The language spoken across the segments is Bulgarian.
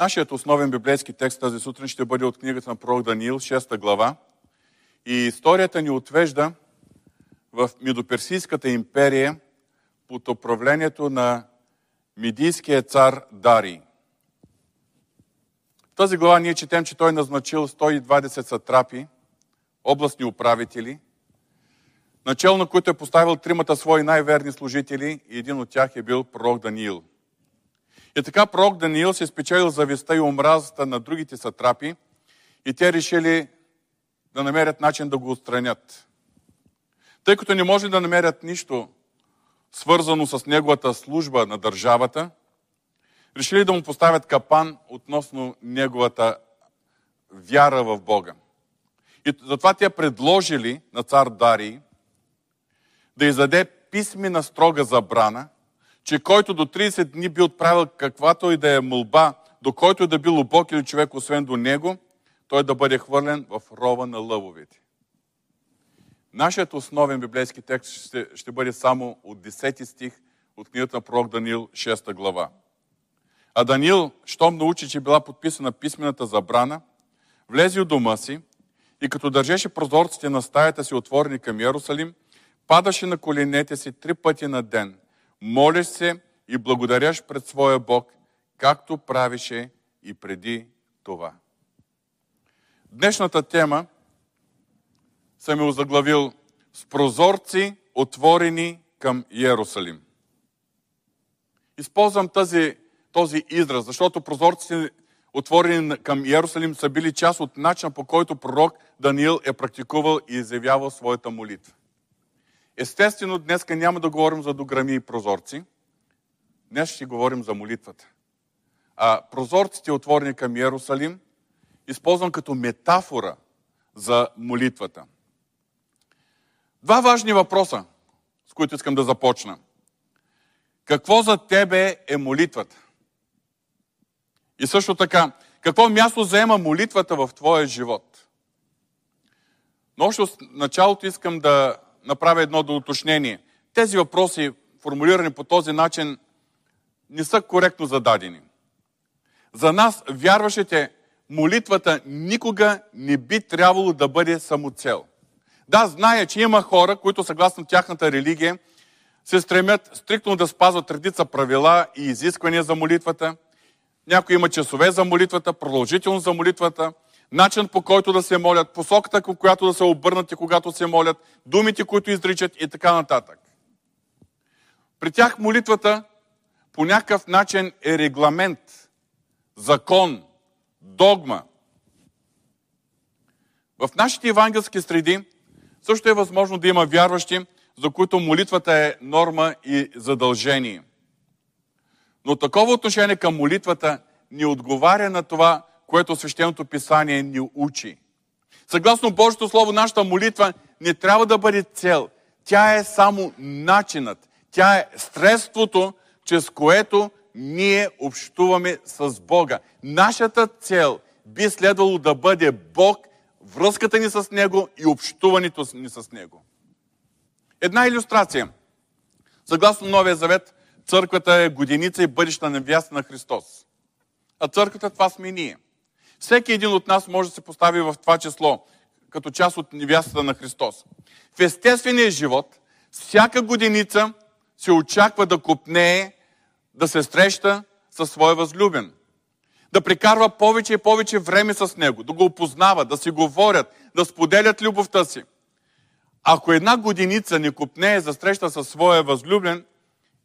Нашият основен библейски текст тази сутрин ще бъде от книгата на пророк Даниил, 6 глава. И историята ни отвежда в Медоперсийската империя под управлението на медийския цар Дарий. В тази глава ние четем, че той назначил 120 сатрапи, областни управители, начало на които е поставил тримата свои най-верни служители и един от тях е бил пророк Даниил. И така пророк Даниил се спечелил зависта и омразата на другите сатрапи и те решили да намерят начин да го отстранят. Тъй като не може да намерят нищо свързано с неговата служба на държавата, решили да му поставят капан относно неговата вяра в Бога. И затова те предложили на цар Дарий да издаде писмена строга забрана, че който до 30 дни би отправил каквато и да е молба, до който и да бил убок или човек, освен до него, той да бъде хвърлен в рова на лъвовете. Нашият основен библейски текст ще, ще бъде само от 10 стих от книгата на пророк Даниил, 6 глава. А Даниил, щом научи, че била подписана писмената забрана, влезе от дома си и като държеше прозорците на стаята си отворени към Иерусалим, падаше на коленете си три пъти на ден, молиш се и благодаряш пред своя Бог, както правише и преди това. Днешната тема съм я озаглавил с прозорци отворени към Иерусалим. Използвам тази, този израз, защото прозорците отворени към Иерусалим са били част от начина по който пророк Даниил е практикувал и изявявал своята молитва. Естествено, днес няма да говорим за дограми и прозорци. Днес ще говорим за молитвата. А прозорците, отворени към Иерусалим, използвам като метафора за молитвата. Два важни въпроса, с които искам да започна. Какво за тебе е молитвата? И също така, какво място заема молитвата в твоя живот? Но още от началото искам да направя едно доуточнение. Тези въпроси, формулирани по този начин, не са коректно зададени. За нас, вярващите, молитвата никога не би трябвало да бъде самоцел. Да, зная, че има хора, които съгласно тяхната религия се стремят стриктно да спазват редица правила и изисквания за молитвата. Някои има часове за молитвата, продължителност за молитвата, начин по който да се молят, посоката, по която да се обърнат и когато се молят, думите, които изричат и така нататък. При тях молитвата по някакъв начин е регламент, закон, догма. В нашите евангелски среди също е възможно да има вярващи, за които молитвата е норма и задължение. Но такова отношение към молитвата ни отговаря на това, което свещеното писание ни учи. Съгласно Божието Слово, нашата молитва не трябва да бъде цел. Тя е само начинът. Тя е средството, чрез което ние общуваме с Бога. Нашата цел би следвало да бъде Бог, връзката ни с Него и общуването ни с Него. Една иллюстрация. Съгласно Новия Завет, църквата е годиница и бъдеща невяста на Христос. А църквата това сме ние. Всеки един от нас може да се постави в това число, като част от невястата на Христос. В естествения живот, всяка годиница се очаква да купнее, да се среща със своя възлюбен. Да прикарва повече и повече време с него, да го опознава, да си говорят, да споделят любовта си. Ако една годиница не купнее за среща със своя възлюбен,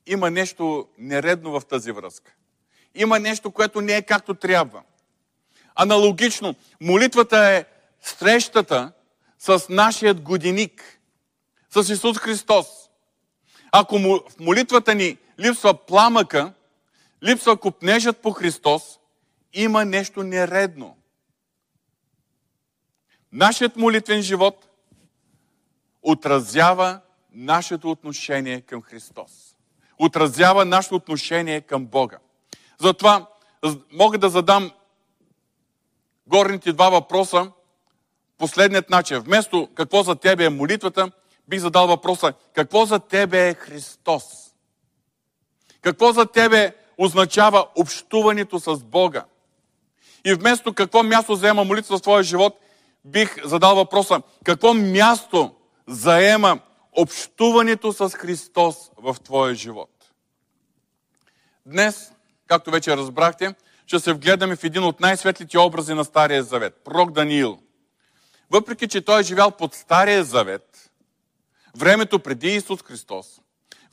има нещо нередно в тази връзка. Има нещо, което не е както трябва. Аналогично, молитвата е срещата с нашият годиник, с Исус Христос. Ако в молитвата ни липсва пламъка, липсва купнежът по Христос, има нещо нередно. Нашият молитвен живот отразява нашето отношение към Христос. Отразява нашето отношение към Бога. Затова мога да задам горните два въпроса последният начин. Вместо какво за тебе е молитвата, бих задал въпроса какво за тебе е Христос? Какво за тебе означава общуването с Бога? И вместо какво място заема молитва в твоя живот, бих задал въпроса, какво място заема общуването с Христос в твоя живот? Днес, както вече разбрахте, ще се вгледаме в един от най-светлите образи на Стария Завет, пророк Даниил. Въпреки, че той е живял под Стария Завет, времето преди Исус Христос,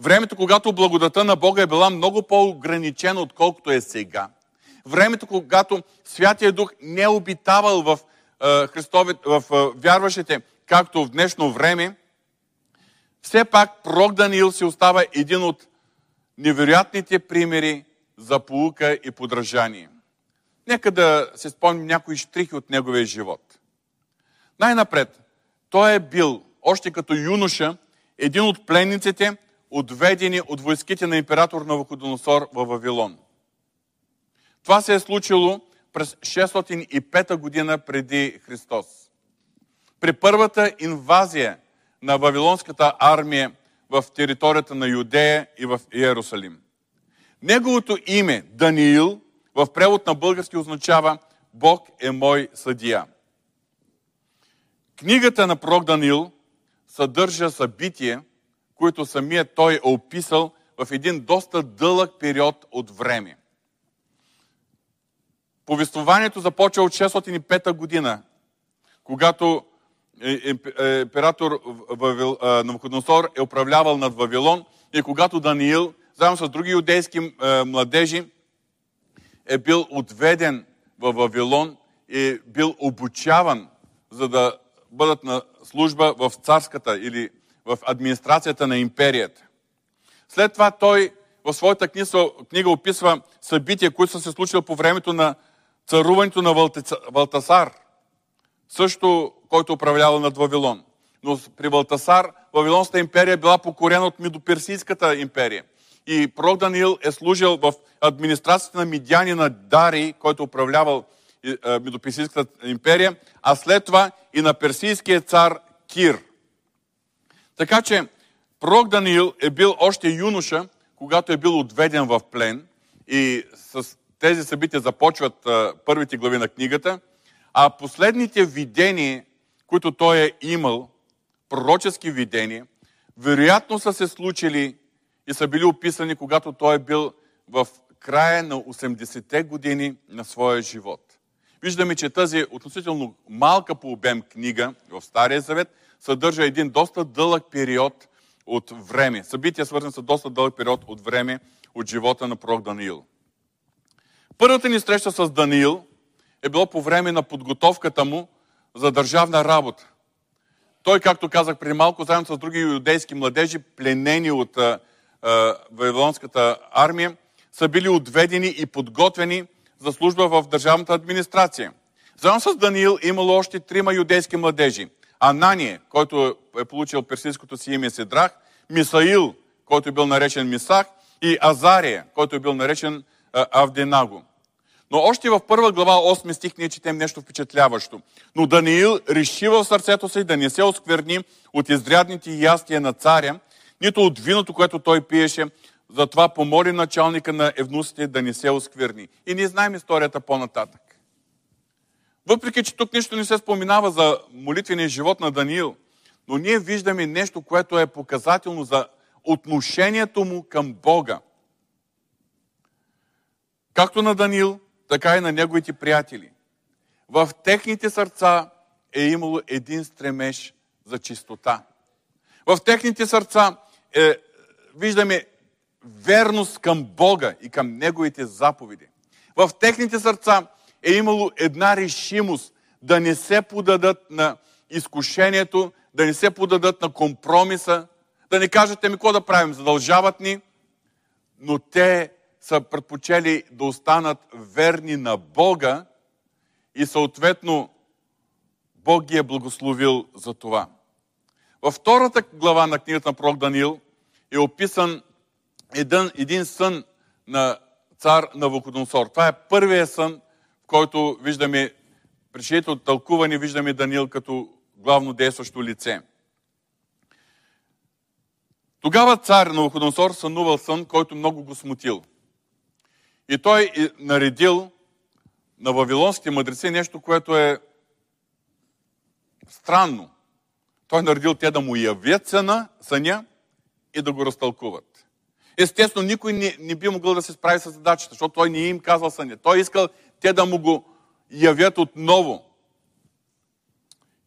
времето, когато благодата на Бога е била много по-ограничена, отколкото е сега, времето, когато Святия Дух не е обитавал в, е, в е, вярващите, както в днешно време, все пак пророк Даниил си остава един от невероятните примери за полука и подражание. Нека да се спомним някои штрихи от неговия живот. Най-напред, той е бил, още като юноша, един от пленниците, отведени от войските на император Навуходоносор в Вавилон. Това се е случило през 605 година преди Христос. При първата инвазия на Вавилонската армия в територията на Юдея и в Иерусалим. Неговото име Даниил в превод на български означава Бог е мой съдия. Книгата на пророк Даниил съдържа събития, които самият той е описал в един доста дълъг период от време. Повествованието започва от 605 година, когато е, е, е, император Навуходоносор е управлявал над Вавилон и когато Даниил, заедно с други юдейски младежи, е бил отведен в Вавилон и бил обучаван, за да бъдат на служба в царската или в администрацията на империята. След това той в своята книга описва събития, които са се случили по времето на царуването на Валтасар, също който управлява над Вавилон. Но при Валтасар Вавилонската империя била покорена от Мидоперсийската империя. И пророк Даниил е служил в администрацията на Мидяни на Дари, който управлявал Мидоперсийската империя, а след това и на персийския цар Кир. Така че пророк Даниил е бил още юноша, когато е бил отведен в плен и с тези събития започват първите глави на книгата, а последните видения, които той е имал, пророчески видения, вероятно са се случили и са били описани, когато той е бил в края на 80-те години на своя живот. Виждаме, че тази относително малка по обем книга в Стария Завет съдържа един доста дълъг период от време. Събития свързани с доста дълъг период от време от живота на пророк Даниил. Първата ни среща с Даниил е било по време на подготовката му за държавна работа. Той, както казах преди малко, заедно с други юдейски младежи, пленени от Вавилонската армия, са били отведени и подготвени за служба в държавната администрация. Заедно с Даниил имало още трима юдейски младежи. Анание, който е получил персийското си име Седрах, Мисаил, който е бил наречен Мисах, и Азария, който е бил наречен Авденаго. Но още в първа глава, 8 стих, ние четем нещо впечатляващо. Но Даниил реши в сърцето си да не се оскверни от изрядните ястия на царя, нито от виното, което той пиеше, затова помоли началника на евнусите да не се оскверни. И ние знаем историята по-нататък. Въпреки, че тук нищо не се споминава за молитвения живот на Даниил, но ние виждаме нещо, което е показателно за отношението му към Бога. Както на Даниил, така и на неговите приятели. В техните сърца е имало един стремеж за чистота. В техните сърца е, виждаме верност към Бога и към Неговите заповеди. В техните сърца е имало една решимост да не се подадат на изкушението, да не се подадат на компромиса, да не кажете ми какво да правим, задължават ни, но те са предпочели да останат верни на Бога и съответно Бог ги е благословил за това. Във втората глава на книгата на пророк Даниил е описан един, един сън на цар на Вукодонсор. Това е първият сън, в който виждаме, при чието тълкуване виждаме Даниил като главно действащо лице. Тогава цар на Вукодонсор сънувал сън, който много го смутил. И той е наредил на вавилонските мъдреци нещо, което е странно. Той наредил те да му явят съна, съня и да го разтълкуват. Естествено, никой не, не би могъл да се справи с задачата, защото той не им казал съня. Той искал те да му го явят отново.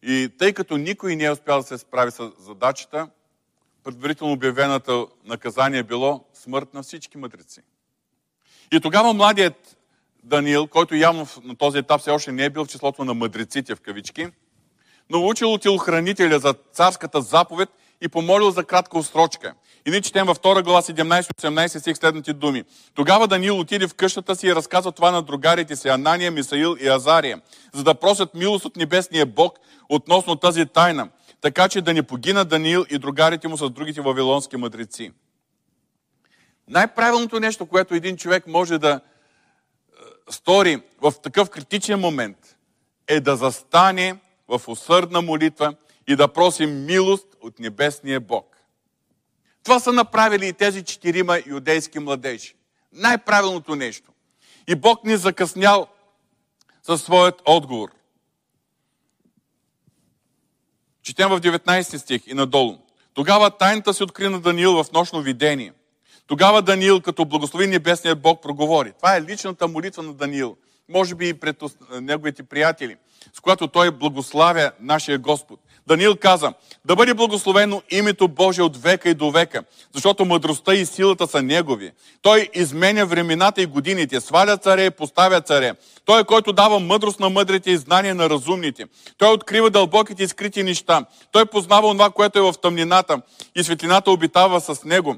И тъй като никой не е успял да се справи с задачата, предварително обявената наказание било смърт на всички мъдреци. И тогава младият Даниил, който явно на този етап все още не е бил в числото на мъдреците в кавички, но учил телохранителя за царската заповед и помолил за кратка устрочка. И ние четем във 2 глава 17-18 стих следните думи. Тогава Даниил отиде в къщата си и разказва това на другарите си Анания, Мисаил и Азария, за да просят милост от небесния Бог относно тази тайна, така че да не погина Даниил и другарите му с другите вавилонски мъдреци. Най-правилното нещо, което един човек може да е, стори в такъв критичен момент, е да застане в усърдна молитва и да проси милост от небесния Бог. Това са направили и тези четирима юдейски младежи. Най-правилното нещо. И Бог ни закъснял със своят отговор. Четем в 19 стих и надолу. Тогава тайната се откри на Даниил в нощно видение. Тогава Даниил, като благослови небесния Бог, проговори. Това е личната молитва на Даниил. Може би и пред неговите приятели, с която той благославя нашия Господ. Даниил каза, да бъде благословено името Божие от века и до века, защото мъдростта и силата са Негови. Той изменя времената и годините, сваля царе и поставя царе. Той е който дава мъдрост на мъдрите и знание на разумните. Той открива дълбоките и скрити неща. Той познава това, което е в тъмнината и светлината обитава с Него.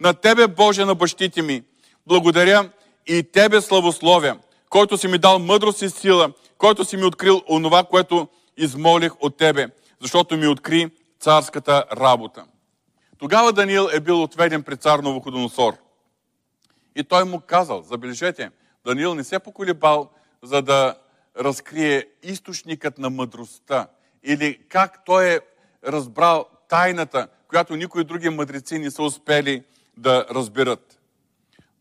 На Тебе, Боже, на бащите ми, благодаря и Тебе славословя, който си ми дал мъдрост и сила, който си ми открил онова, което измолих от Тебе защото ми откри царската работа. Тогава Даниил е бил отведен при цар Новоходоносор. И той му казал, забележете, Даниил не се поколебал, за да разкрие източникът на мъдростта или как той е разбрал тайната, която никои други мъдреци не са успели да разберат.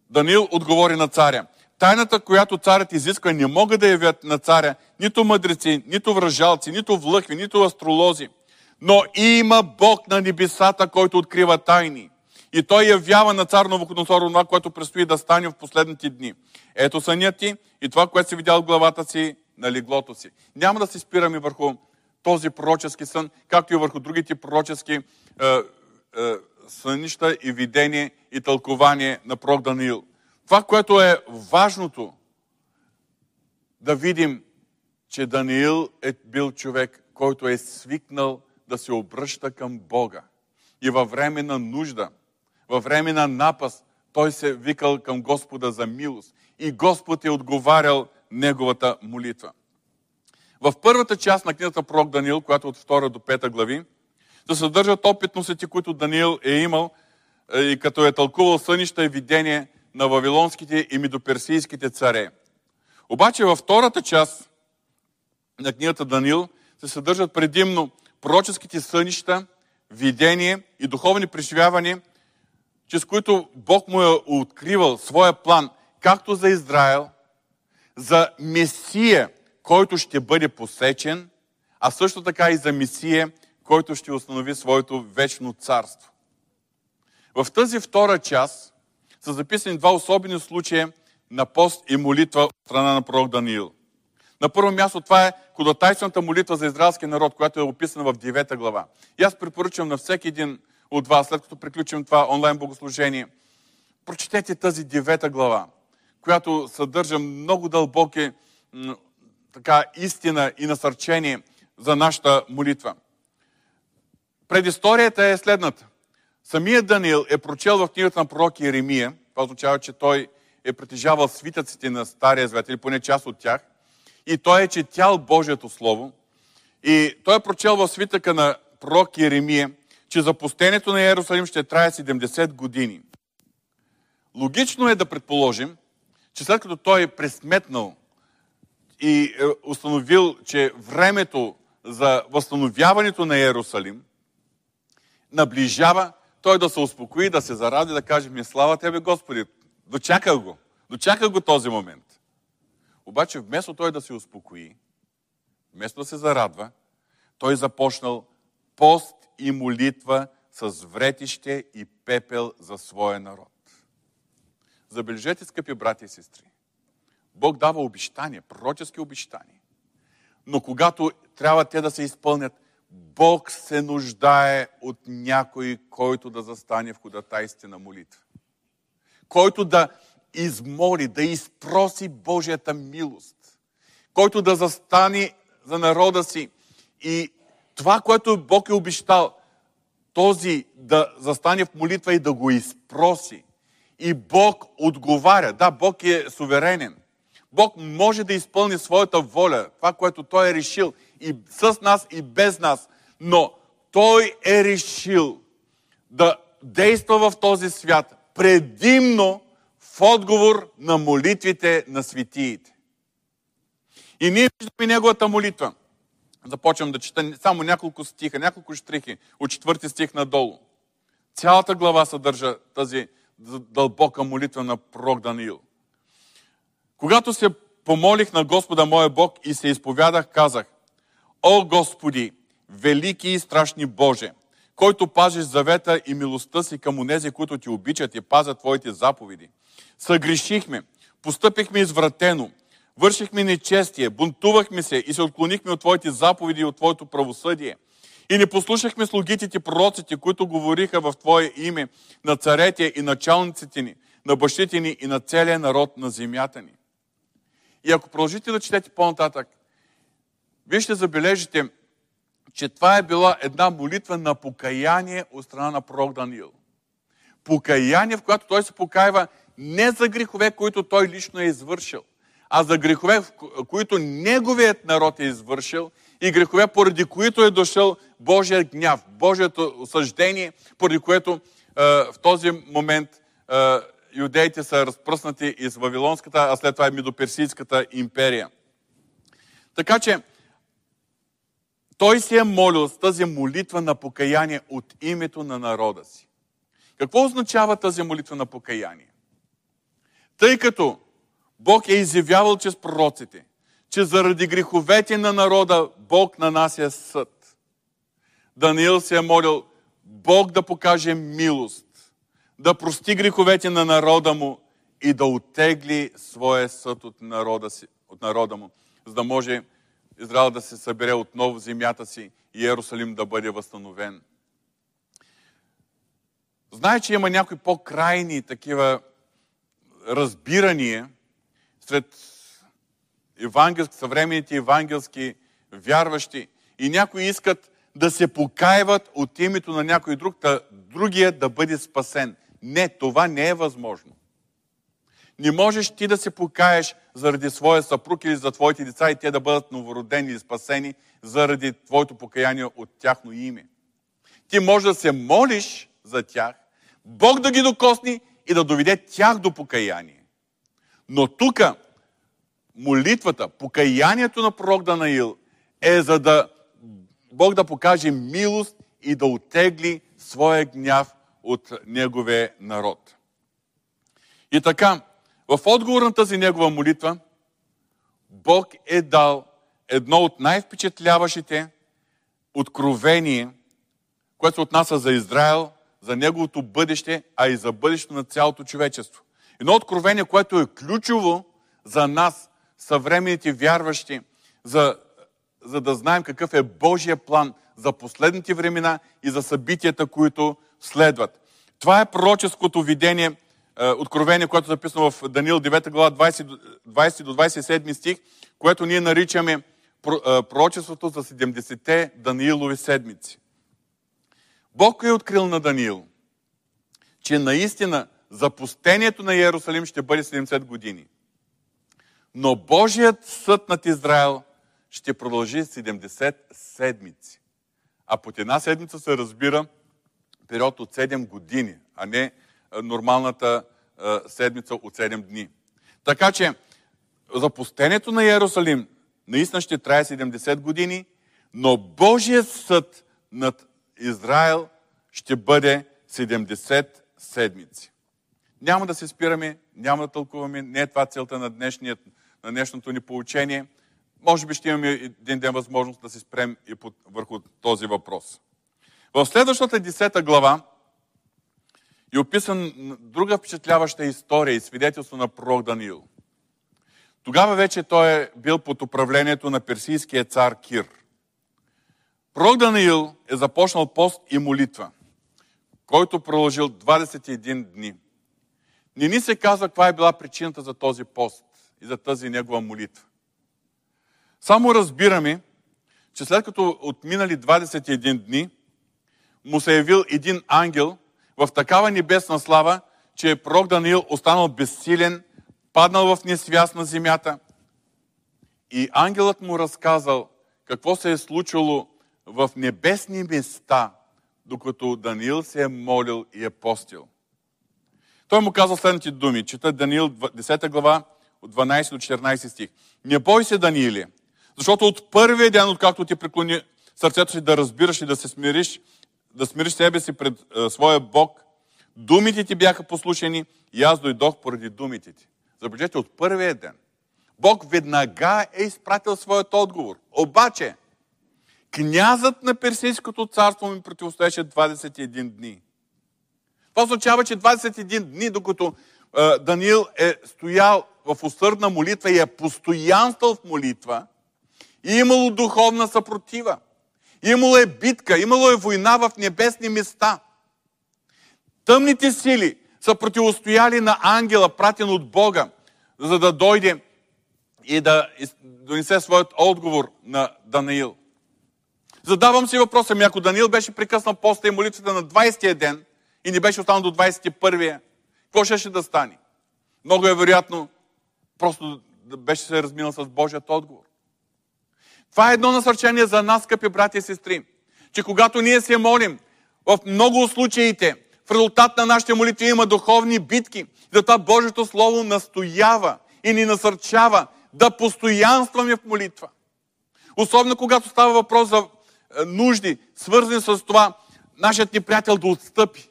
Даниил отговори на царя. Тайната, която царят изисква, не могат да явят на царя нито мъдреци, нито вражалци, нито влъхви, нито астролози. Но има Бог на небесата, който открива тайни. И той явява на цар Новокодносор това, което предстои да стане в последните дни. Ето сънят ти и това, което си видял в главата си на леглото си. Няма да се спираме върху този пророчески сън, както и върху другите пророчески е, е, сънища и видение и тълкование на пророк Даниил. Това, което е важното да видим, че Даниил е бил човек, който е свикнал да се обръща към Бога. И във време на нужда, във време на напаст, той се викал към Господа за милост. И Господ е отговарял неговата молитва. В първата част на книгата Пророк Даниил, която е от 2 до 5 глави, се съдържат опитностите, които Даниил е имал е, и като е тълкувал сънища и видение на вавилонските и медоперсийските царе. Обаче във втората част на книгата Данил се съдържат предимно пророческите сънища, видение и духовни преживявания, чрез които Бог му е откривал своя план, както за Израел, за Месия, който ще бъде посечен, а също така и за Месия, който ще установи своето вечно царство. В тази втора част са записани два особени случая на пост и молитва от страна на пророк Даниил. На първо място това е ходатайствената молитва за израелския народ, която е описана в 9 глава. И аз препоръчвам на всеки един от вас, след като приключим това онлайн богослужение, прочетете тази 9 глава, която съдържа много дълбоки така, истина и насърчение за нашата молитва. Предисторията е следната. Самият Даниил е прочел в книгата на пророк Еремия. Това означава, че той е притежавал свитъците на Стария Завет, или поне част от тях. И той е четял Божието Слово. И той е прочел в свитъка на пророк Еремия, че запустението на Иерусалим ще трае 70 години. Логично е да предположим, че след като той е пресметнал и е установил, че времето за възстановяването на Иерусалим наближава, той да се успокои, да се заради, да каже ми слава Тебе, Господи. Дочаках го. Дочаках го този момент. Обаче вместо той да се успокои, вместо да се зарадва, той започнал пост и молитва с вретище и пепел за своя народ. Забележете, скъпи брати и сестри, Бог дава обещания, пророчески обещания. Но когато трябва те да се изпълнят, Бог се нуждае от някой, който да застане в ходатайстве на молитва. Който да измоли, да изпроси Божията милост. Който да застане за народа си и това, което Бог е обещал, този да застане в молитва и да го изпроси. И Бог отговаря. Да, Бог е суверенен. Бог може да изпълни своята воля, това, което Той е решил и с нас, и без нас. Но Той е решил да действа в този свят предимно в отговор на молитвите на светиите. И ние виждаме Неговата молитва. Започвам да чета само няколко стиха, няколко штрихи от четвърти стих надолу. Цялата глава съдържа тази дълбока молитва на пророк Даниил. Когато се помолих на Господа моя Бог и се изповядах, казах, О Господи, велики и страшни Боже, който пазиш завета и милостта си към онези, които ти обичат и пазят Твоите заповеди. Съгрешихме, постъпихме извратено, вършихме нечестие, бунтувахме се и се отклонихме от Твоите заповеди и от Твоето правосъдие. И не послушахме слугите ти, пророците, които говориха в Твое име на царете и началниците ни, на бащите ни и на целия народ на земята ни. И ако продължите да четете по-нататък, вие ще забележите, че това е била една молитва на покаяние от страна на пророк Даниил. Покаяние, в което той се покаива не за грехове, които той лично е извършил, а за грехове, които неговият народ е извършил и грехове, поради които е дошъл Божия гняв, Божието осъждение, поради което е, в този момент е, юдеите са разпръснати из Вавилонската, а след това и Медоперсийската империя. Така че, той си е молил с тази молитва на покаяние от името на народа си. Какво означава тази молитва на покаяние? Тъй като Бог е изявявал чрез пророците, че заради греховете на народа Бог нанася съд. Даниил се е молил Бог да покаже милост, да прости греховете на народа му и да отегли своя съд от народа, си, от народа му, за да може Израел да се събере отново в земята си и Иерусалим да бъде възстановен. Знае, че има някои по-крайни такива разбирания сред евангелски, съвременните евангелски вярващи и някои искат да се покаиват от името на някой друг, да другия да бъде спасен. Не, това не е възможно. Не можеш ти да се покаеш заради своя съпруг или за твоите деца и те да бъдат новородени или спасени заради твоето покаяние от тяхно име. Ти можеш да се молиш за тях, Бог да ги докосни и да доведе тях до покаяние. Но тук молитвата, покаянието на пророк Данаил е за да Бог да покаже милост и да отегли своя гняв от неговия народ. И така, в отговор на тази негова молитва, Бог е дал едно от най-впечатляващите откровение, което се отнася за Израел, за неговото бъдеще, а и за бъдещето на цялото човечество. Едно откровение, което е ключово за нас, съвременните вярващи, за, за да знаем какъв е Божия план за последните времена и за събитията, които следват. Това е пророческото видение, откровение, което е записано в Данил 9 глава 20, 20 до 27 стих, което ние наричаме е, пророчеството за 70-те Даниилови седмици. Бог е открил на Даниил, че наистина запустението на Иерусалим ще бъде 70 години. Но Божият съд над Израел ще продължи 70 седмици. А под една седмица се разбира период от 7 години, а не нормалната седмица от 7 дни. Така че запустението на Иерусалим наистина ще трае 70 години, но Божият съд над Израел ще бъде 70 седмици. Няма да се спираме, няма да тълкуваме, не е това целта на, днешният, на днешното ни поучение. Може би ще имаме един ден възможност да се спрем и под, върху този въпрос. В следващата 10 глава е описан друга впечатляваща история и свидетелство на пророк Даниил. Тогава вече той е бил под управлението на персийския цар Кир. Пророк Даниил е започнал пост и молитва, който продължил 21 дни. Не ни се казва каква е била причината за този пост и за тази негова молитва. Само разбираме, че след като отминали 21 дни, му се явил един ангел в такава небесна слава, че пророк Даниил останал безсилен, паднал в несвяст на земята. И ангелът му разказал какво се е случило в небесни места, докато Даниил се е молил и е постил. Той му казал следните думи. Чета Даниил 10 глава от 12 до 14 стих. Не бой се, Данииле, защото от първия ден, откакто ти преклони сърцето си да разбираш и да се смириш, да смириш себе си пред е, своя Бог, думите ти бяха послушани и аз дойдох поради думите ти. Забележете, от първия ден. Бог веднага е изпратил своят отговор. Обаче, князът на Персийското царство ми противостоеше 21 дни. Това означава, че 21 дни, докато е, Даниил е стоял в усърдна молитва и е постоянствал в молитва, и имало духовна съпротива. Имало е битка, имало е война в небесни места. Тъмните сили са противостояли на ангела, пратен от Бога, за да дойде и да донесе своят отговор на Даниил. Задавам си въпроса ми, ако Даниил беше прекъснал поста и молитвата на 20-я ден и не беше останал до 21-я, какво ще, ще да стане? Много е вероятно просто беше се разминал с Божият отговор. Това е едно насърчение за нас, скъпи брати и сестри, че когато ние се молим, в много случаите, в резултат на нашите молитви има духовни битки. Затова Божието Слово настоява и ни насърчава да постоянстваме в молитва. Особено когато става въпрос за е, нужди, свързани с това, нашият ни приятел да отстъпи.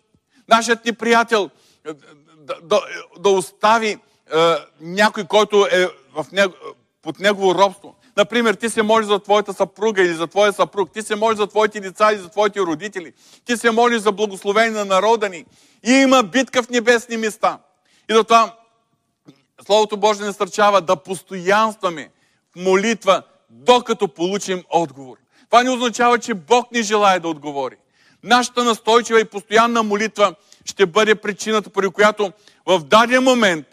Нашият ни приятел е, да, да, да остави е, някой, който е в него, под негово робство. Например, ти се молиш за твоята съпруга или за твоя съпруг, ти се молиш за твоите деца или за твоите родители, ти се молиш за благословение на народа ни. И има битка в небесни места. И затова Словото Божие не насърчава да постоянстваме в молитва, докато получим отговор. Това не означава, че Бог не желая да отговори. Нашата настойчива и постоянна молитва ще бъде причината, поради която в даден момент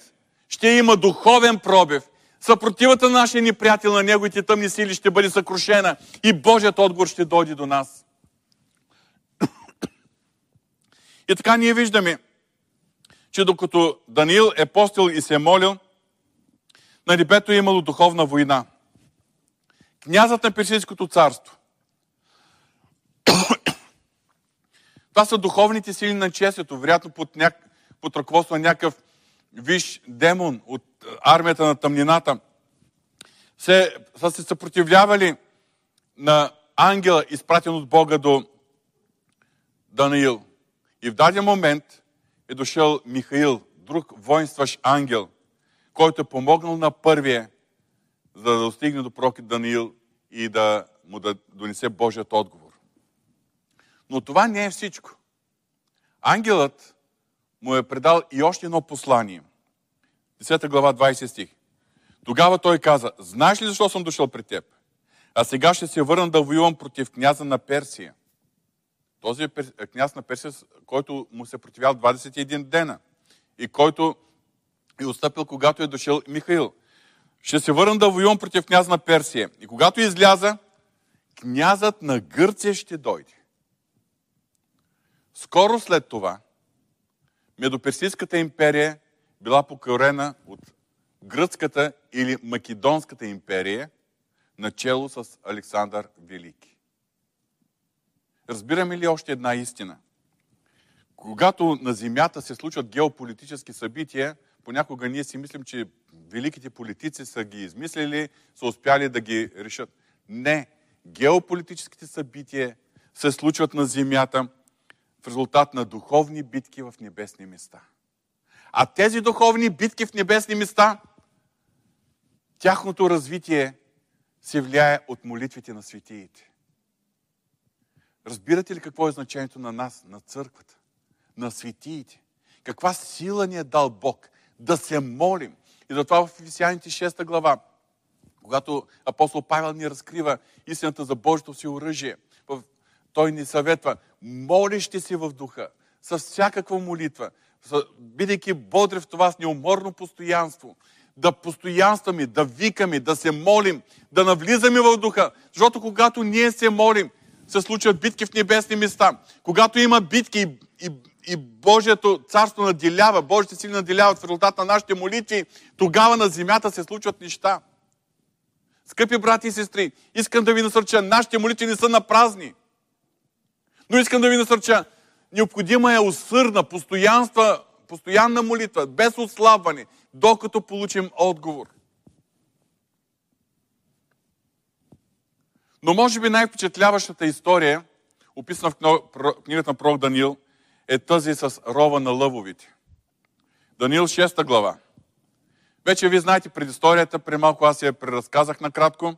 ще има духовен пробив съпротивата на нашия ни приятел, на неговите тъмни сили ще бъде съкрушена и Божият отговор ще дойде до нас. И така ние виждаме, че докато Даниил е постил и се е молил, на небето е имало духовна война. Князът на Персийското царство. Това са духовните сили на честието, вероятно под, няк... под ръководство на някакъв виш демон от армията на тъмнината, се, са се съпротивлявали на ангела, изпратен от Бога до Даниил. И в даден момент е дошъл Михаил, друг воинстващ ангел, който е помогнал на първия, за да достигне до пророк Даниил и да му да донесе Божият отговор. Но това не е всичко. Ангелът му е предал и още едно послание – 10 глава, 20 стих. Тогава той каза, знаеш ли защо съм дошъл при теб? А сега ще се върна да воювам против княза на Персия. Този е княз на Персия, който му се противял 21 дена и който е отстъпил, когато е дошъл Михаил. Ще се върна да воювам против княза на Персия. И когато изляза, князът на Гърция ще дойде. Скоро след това, Медоперсийската империя била покорена от гръцката или македонската империя, начало с Александър Велики. Разбираме ли още една истина? Когато на Земята се случват геополитически събития, понякога ние си мислим, че великите политици са ги измислили, са успяли да ги решат. Не. Геополитическите събития се случват на Земята в резултат на духовни битки в небесни места – а тези духовни битки в небесни места, тяхното развитие се влияе от молитвите на светиите. Разбирате ли какво е значението на нас, на църквата, на светиите? Каква сила ни е дал Бог да се молим? И затова в Ефесяните 6 глава, когато апостол Павел ни разкрива истината за Божието си оръжие, той ни съветва, молещи си в духа, с всякаква молитва, бидейки бодри в това с неуморно постоянство, да постоянстваме, да викаме, да се молим, да навлизаме в духа. Защото когато ние се молим, се случват битки в небесни места. Когато има битки и, и, и Божието царство наделява, Божите сили наделяват в резултат на нашите молитви, тогава на земята се случват неща. Скъпи брати и сестри, искам да ви насърча, нашите молитви не са на празни. Но искам да ви насърча, необходима е усърдна, постоянства, постоянна молитва, без отслабване, докато получим отговор. Но може би най-впечатляващата история, описана в книгата на пророк Данил, е тази с рова на лъвовите. Данил 6 глава. Вече ви знаете предисторията, при малко аз я преразказах накратко.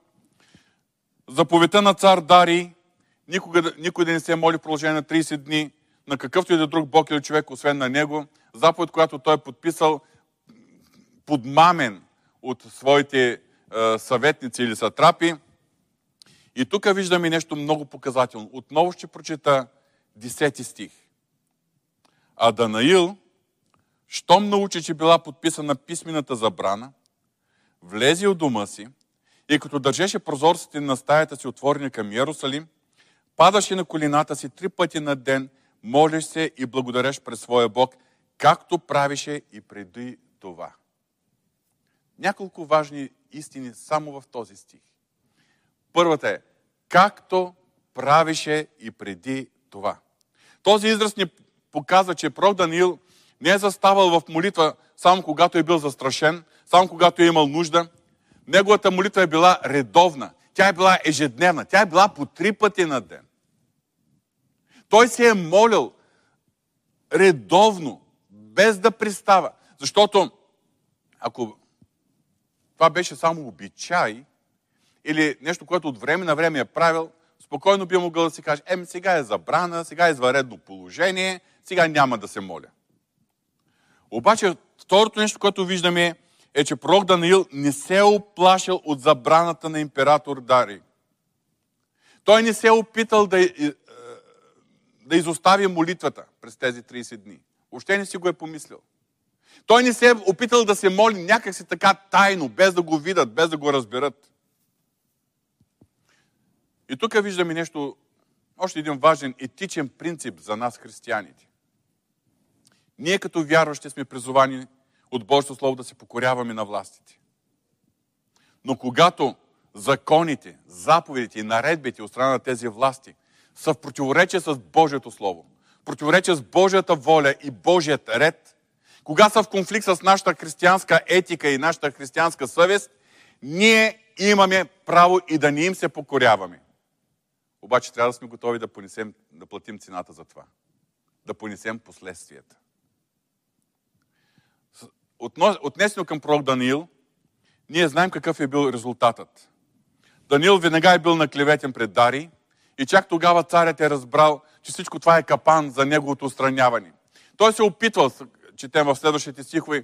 Заповедта на цар Дарий, никога, никой не се моли в продължение на 30 дни, на какъвто и да друг Бог или човек, освен на него. Заповед, която той е подписал подмамен от своите е, съветници или сатрапи. И тук виждаме нещо много показателно. Отново ще прочета 10 стих. А Данаил, щом научи, че била подписана писмената забрана, влезе от дома си и като държеше прозорците на стаята си отворени към Иерусалим, падаше на колината си три пъти на ден, молиш се и благодареш пред своя Бог, както правише и преди това. Няколко важни истини само в този стих. Първата е, както правише и преди това. Този израз ни показва, че пророк Даниил не е заставал в молитва само когато е бил застрашен, само когато е имал нужда. Неговата молитва е била редовна. Тя е била ежедневна. Тя е била по три пъти на ден. Той се е молил редовно, без да пристава. Защото ако това беше само обичай или нещо, което от време на време е правил, спокойно би могъл да си каже, еми сега е забрана, сега е изваредно положение, сега няма да се моля. Обаче второто нещо, което виждаме е, че пророк Даниил не се е оплашил от забраната на император Дари. Той не се е опитал да, да изостави молитвата през тези 30 дни. Още не си го е помислил. Той не се е опитал да се моли някакси така тайно, без да го видят, без да го разберат. И тук виждаме нещо, още един важен етичен принцип за нас, християните. Ние като вярващи сме призовани от Божието Слово да се покоряваме на властите. Но когато законите, заповедите и наредбите от страна на тези власти са в противоречие с Божието Слово, в противоречие с Божията воля и Божият ред, кога са в конфликт с нашата християнска етика и нашата християнска съвест, ние имаме право и да не им се покоряваме. Обаче трябва да сме готови да, понесем, да платим цената за това. Да понесем последствията. Отнесено към пророк Даниил, ние знаем какъв е бил резултатът. Даниил веднага е бил наклеветен пред Дари и чак тогава царят е разбрал, че всичко това е капан за неговото устраняване. Той се е опитвал, четем в следващите стихове,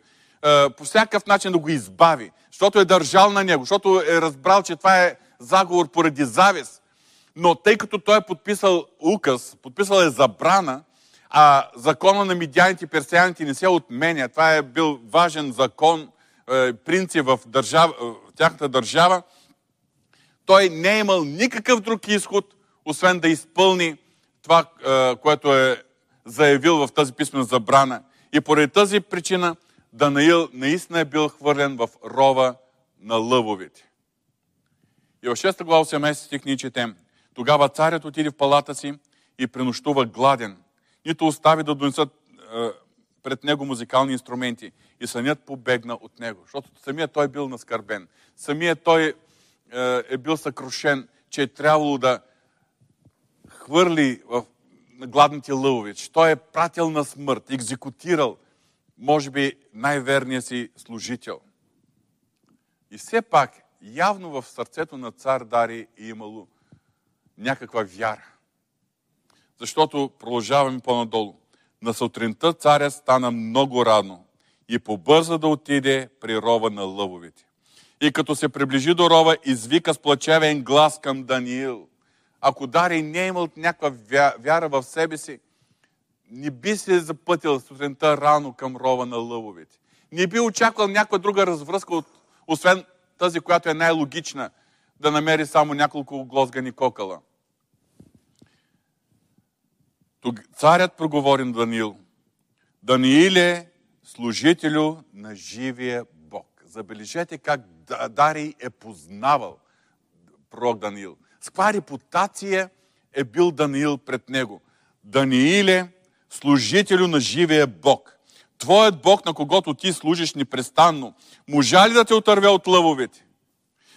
по всякакъв начин да го избави, защото е държал на него, защото е разбрал, че това е заговор поради завист. Но тъй като той е подписал указ, подписал е забрана, а закона на мидяните и персияните не се отменя, това е бил важен закон, е, принцип в, държава, в тяхната държава, той не е имал никакъв друг изход, освен да изпълни това, е, което е заявил в тази писмена забрана. И поради тази причина Данаил наистина е бил хвърлен в рова на лъвовите. И в 6 глава 18 стих ни четем. Тогава царят отиде в палата си и пренощува гладен. Нито остави да донесат е, пред него музикални инструменти. И сънят побегна от него. Защото самият той е бил наскърбен. Самият той е, е бил съкрушен, че е трябвало да хвърли в гладните лъвове, че той е пратил на смърт, екзекутирал, може би, най-верния си служител. И все пак, явно в сърцето на цар Дари е имало някаква вяра. Защото продължаваме по-надолу. На сутринта царя стана много рано и побърза да отиде при рова на лъвовите. И като се приближи до рова, извика с плачевен глас към Даниил. Ако Дарий не е имал някаква вяра в себе си, не би се запътил сутринта рано към рова на лъвовете. Не би очаквал някаква друга развръзка, освен тази, която е най-логична, да намери само няколко глозгани кокала. Царят проговори на Даниил. Данииле, служителю на живия Бог. Забележете как Дарий е познавал пророк Даниил. С каква репутация е бил Даниил пред него. Данииле, служителю на живия Бог. Твоят Бог, на когото ти служиш непрестанно, можа ли да те отърве от лъвовете?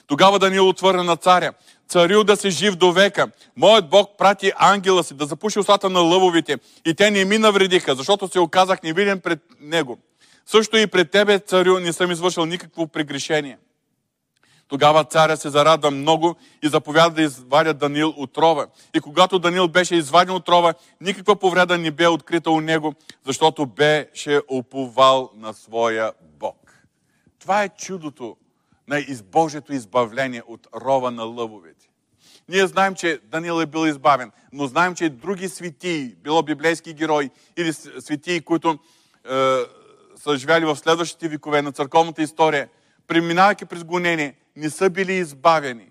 Тогава Даниил отвърна на царя. Царил да си жив до века. Моят Бог прати ангела си да запуши устата на лъвовите и те не ми навредиха, защото се оказах невиден пред него. Също и пред тебе, царю, не съм извършил никакво прегрешение. Тогава царя се зарадва много и заповяда да извадят Данил от рова. И когато Данил беше изваден от рова, никаква повреда не бе открита у него, защото беше уповал на своя Бог. Това е чудото на Божието избавление от рова на лъвовете. Ние знаем, че Данил е бил избавен, но знаем, че други светии, било библейски герои или светии, които е, са живяли в следващите векове на църковната история, преминавайки през гонение, не са били избавени.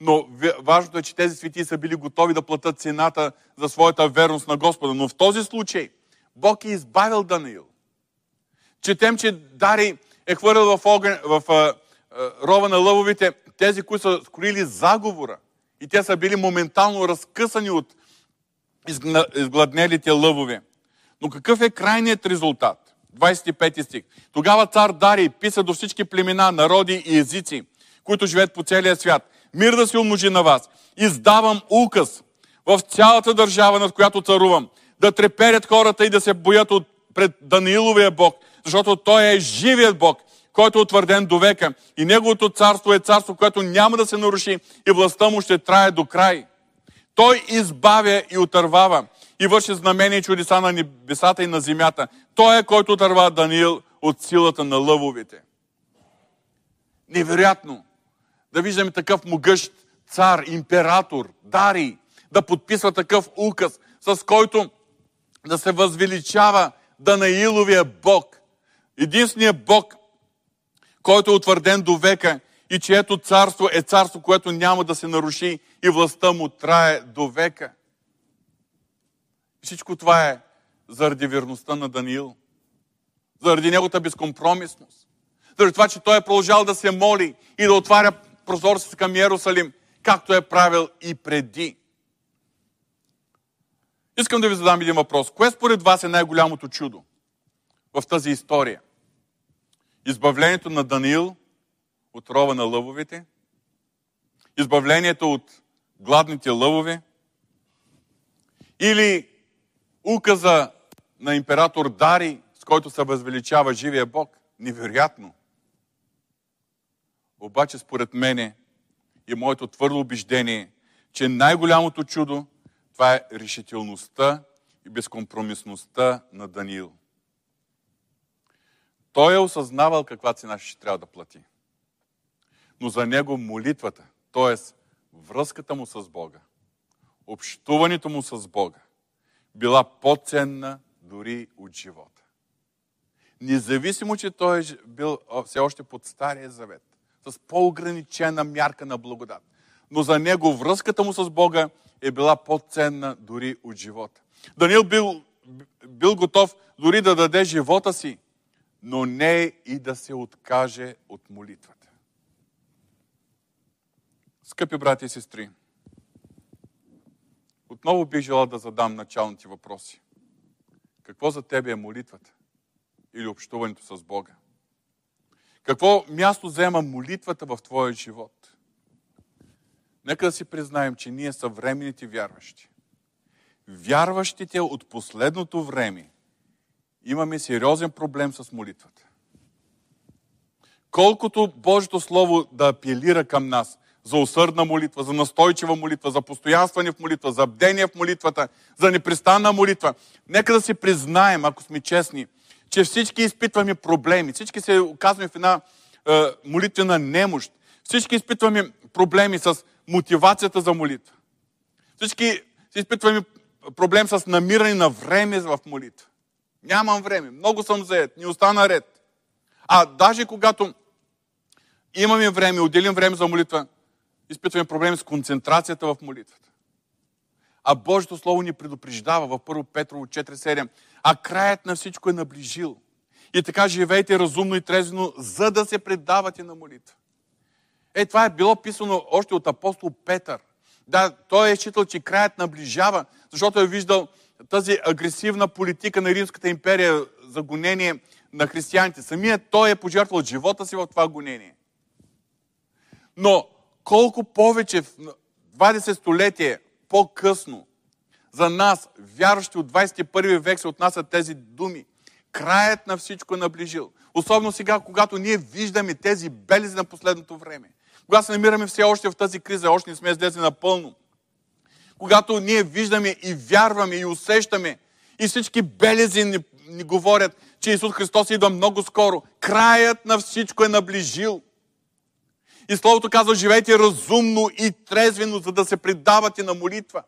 Но важното е, че тези свети са били готови да платят цената за своята верност на Господа. Но в този случай Бог е избавил Даниил. Четем, че Дари е хвърлял в, огън, в а, а, рова на лъвовите тези, които са скорили заговора. И те са били моментално разкъсани от изгладнелите лъвове. Но какъв е крайният резултат? 25 стих. Тогава цар Дарий писа до всички племена, народи и езици – които живеят по целия свят. Мир да се умножи на вас. Издавам указ в цялата държава, над която царувам, да треперят хората и да се боят от, пред Данииловия Бог, защото Той е живият Бог, който е утвърден до века. И Неговото царство е царство, което няма да се наруши и властта му ще трае до край. Той избавя и отървава и върши знамения и чудеса на небесата и на земята. Той е който отърва Даниил от силата на лъвовите. Невероятно! да виждаме такъв могъщ цар, император, Дарий, да подписва такъв указ, с който да се възвеличава Данаиловия Бог. Единственият Бог, който е утвърден до века и чието царство е царство, което няма да се наруши и властта му трае до века. Всичко това е заради верността на Даниил, заради неговата безкомпромисност, заради това, че той е продължал да се моли и да отваря прозорците към Иерусалим, както е правил и преди. Искам да ви задам един въпрос. Кое според вас е най-голямото чудо в тази история? Избавлението на Даниил от рова на лъвовете? Избавлението от гладните лъвове? Или указа на император Дари, с който се възвеличава живия Бог? Невероятно. Обаче според мене и моето твърдо убеждение, че най-голямото чудо това е решителността и безкомпромисността на Даниил. Той е осъзнавал каква цена ще трябва да плати. Но за него молитвата, т.е. връзката му с Бога, общуването му с Бога, била по-ценна дори от живота. Независимо, че той е бил все още под Стария завет с по-ограничена мярка на благодат. Но за него връзката му с Бога е била по-ценна дори от живота. Даниил бил, бил готов дори да даде живота си, но не и да се откаже от молитвата. Скъпи брати и сестри, отново бих желал да задам началните въпроси. Какво за тебе е молитвата или общуването с Бога? Какво място взема молитвата в твоя живот? Нека да си признаем, че ние съвременните вярващи. Вярващите от последното време имаме сериозен проблем с молитвата. колкото Божието Слово да апелира към нас за усърдна молитва, за настойчива молитва, за постоянстване в молитва, за бдение в молитвата, за непрестанна молитва, нека да си признаем, ако сме честни, че всички изпитваме проблеми, всички се оказваме в една е, молитвена немощ, всички изпитваме проблеми с мотивацията за молитва. Всички изпитваме проблем с намиране на време в молитва. Нямам време, много съм заед, ни остана ред. А даже когато имаме време, отделим време за молитва, изпитваме проблеми с концентрацията в молитвата. А Божието Слово ни предупреждава в 1 Петрово 4.7. А краят на всичко е наближил. И така живейте разумно и трезвено, за да се предавате на молитва. Е, това е било писано още от апостол Петър. Да, той е считал, че краят наближава, защото е виждал тази агресивна политика на Римската империя за гонение на християните. Самият той е пожертвал живота си в това гонение. Но колко повече в 20 столетие по-късно за нас, вярващи от 21 век, се отнасят тези думи. Краят на всичко е наближил. Особено сега, когато ние виждаме тези белези на последното време. Когато се намираме все още в тази криза, още не сме излезли напълно. Когато ние виждаме и вярваме и усещаме и всички белези ни, ни говорят, че Исус Христос идва много скоро. Краят на всичко е наближил. И Словото казва, живейте разумно и трезвено, за да се предавате на молитва.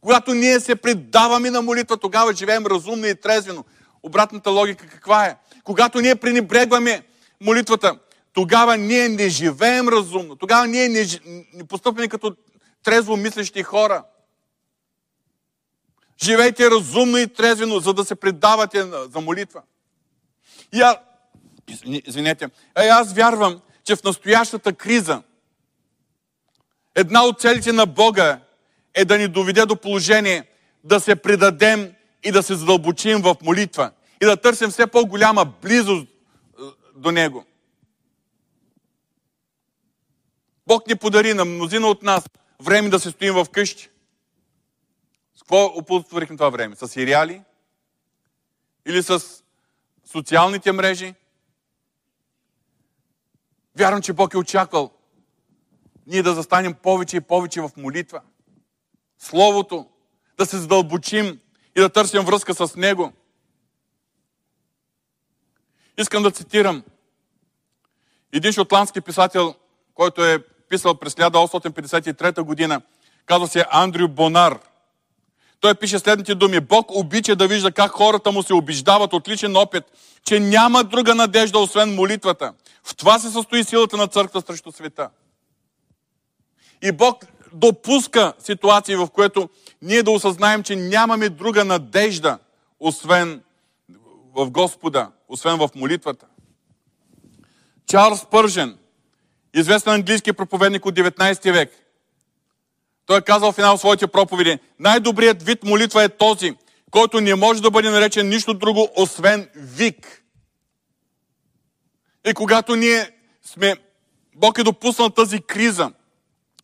Когато ние се предаваме на молитва, тогава живеем разумно и трезвено. Обратната логика каква е? Когато ние пренебрегваме молитвата, тогава ние не живеем разумно. Тогава ние не, не постъпваме като трезво мислещи хора. Живейте разумно и трезвено, за да се предавате за молитва. И аз, извинете, а аз вярвам, че в настоящата криза една от целите на Бога е да ни доведе до положение да се предадем и да се задълбочим в молитва и да търсим все по-голяма близост е, до Него. Бог ни подари на мнозина от нас време да се стоим в къщи. С какво оползотворихме това време? С сериали? Или с социалните мрежи? Вярвам, че Бог е очаквал ние да застанем повече и повече в молитва. Словото, да се задълбочим и да търсим връзка с Него. Искам да цитирам един шотландски писател, който е писал през 1853 година. Казва се Андрю Бонар. Той пише следните думи. Бог обича да вижда как хората му се обиждават от личен опит, че няма друга надежда, освен молитвата. В това се състои силата на църква срещу света. И Бог допуска ситуации, в което ние да осъзнаем, че нямаме друга надежда, освен в Господа, освен в молитвата. Чарлз Пържен, известен английски проповедник от 19 век, той е казал в една от своите проповеди, най-добрият вид молитва е този, който не може да бъде наречен нищо друго, освен вик. И когато ние сме, Бог е допуснал тази криза,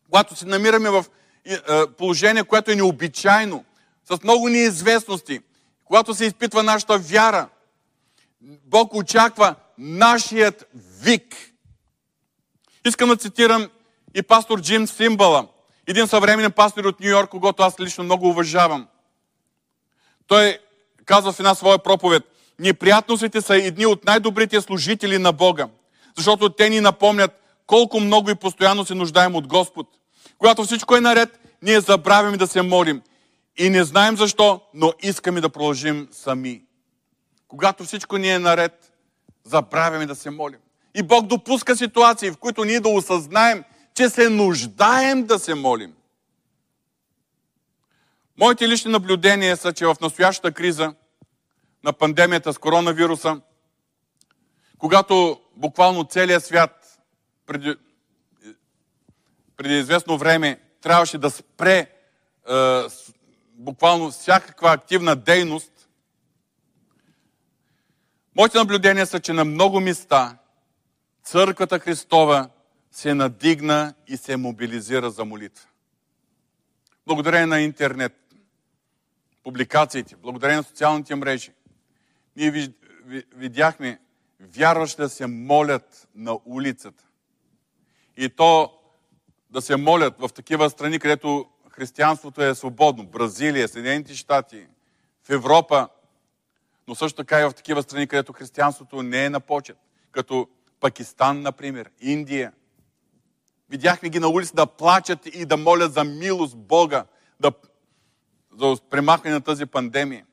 когато се намираме в е, положение, което е необичайно, с много неизвестности, когато се изпитва нашата вяра, Бог очаква нашият вик. Искам да цитирам и пастор Джим Симбала, един съвременен пастор от Нью Йорк, когато аз лично много уважавам. Той казва в една своя проповед, неприятностите са едни от най-добрите служители на Бога, защото те ни напомнят колко много и постоянно се нуждаем от Господ. Когато всичко е наред, ние забравяме да се молим. И не знаем защо, но искаме да продължим сами. Когато всичко ни е наред, забравяме да се молим. И Бог допуска ситуации, в които ние да осъзнаем, че се нуждаем да се молим. Моите лични наблюдения са, че в настоящата криза на пандемията с коронавируса, когато буквално целият свят преди, преди известно време трябваше да спре е, буквално всякаква активна дейност, моите наблюдения са, че на много места Църквата Христова се надигна и се мобилизира за молитва. Благодарение на интернет, публикациите, благодарение на социалните мрежи, ние видяхме вярващи да се молят на улицата. И то да се молят в такива страни, където християнството е свободно. Бразилия, Съединените щати, в Европа, но също така и в такива страни, където християнството не е на почет, като Пакистан, например, Индия. Видяхме ги на улица да плачат и да молят за милост Бога, да, за премахване на тази пандемия.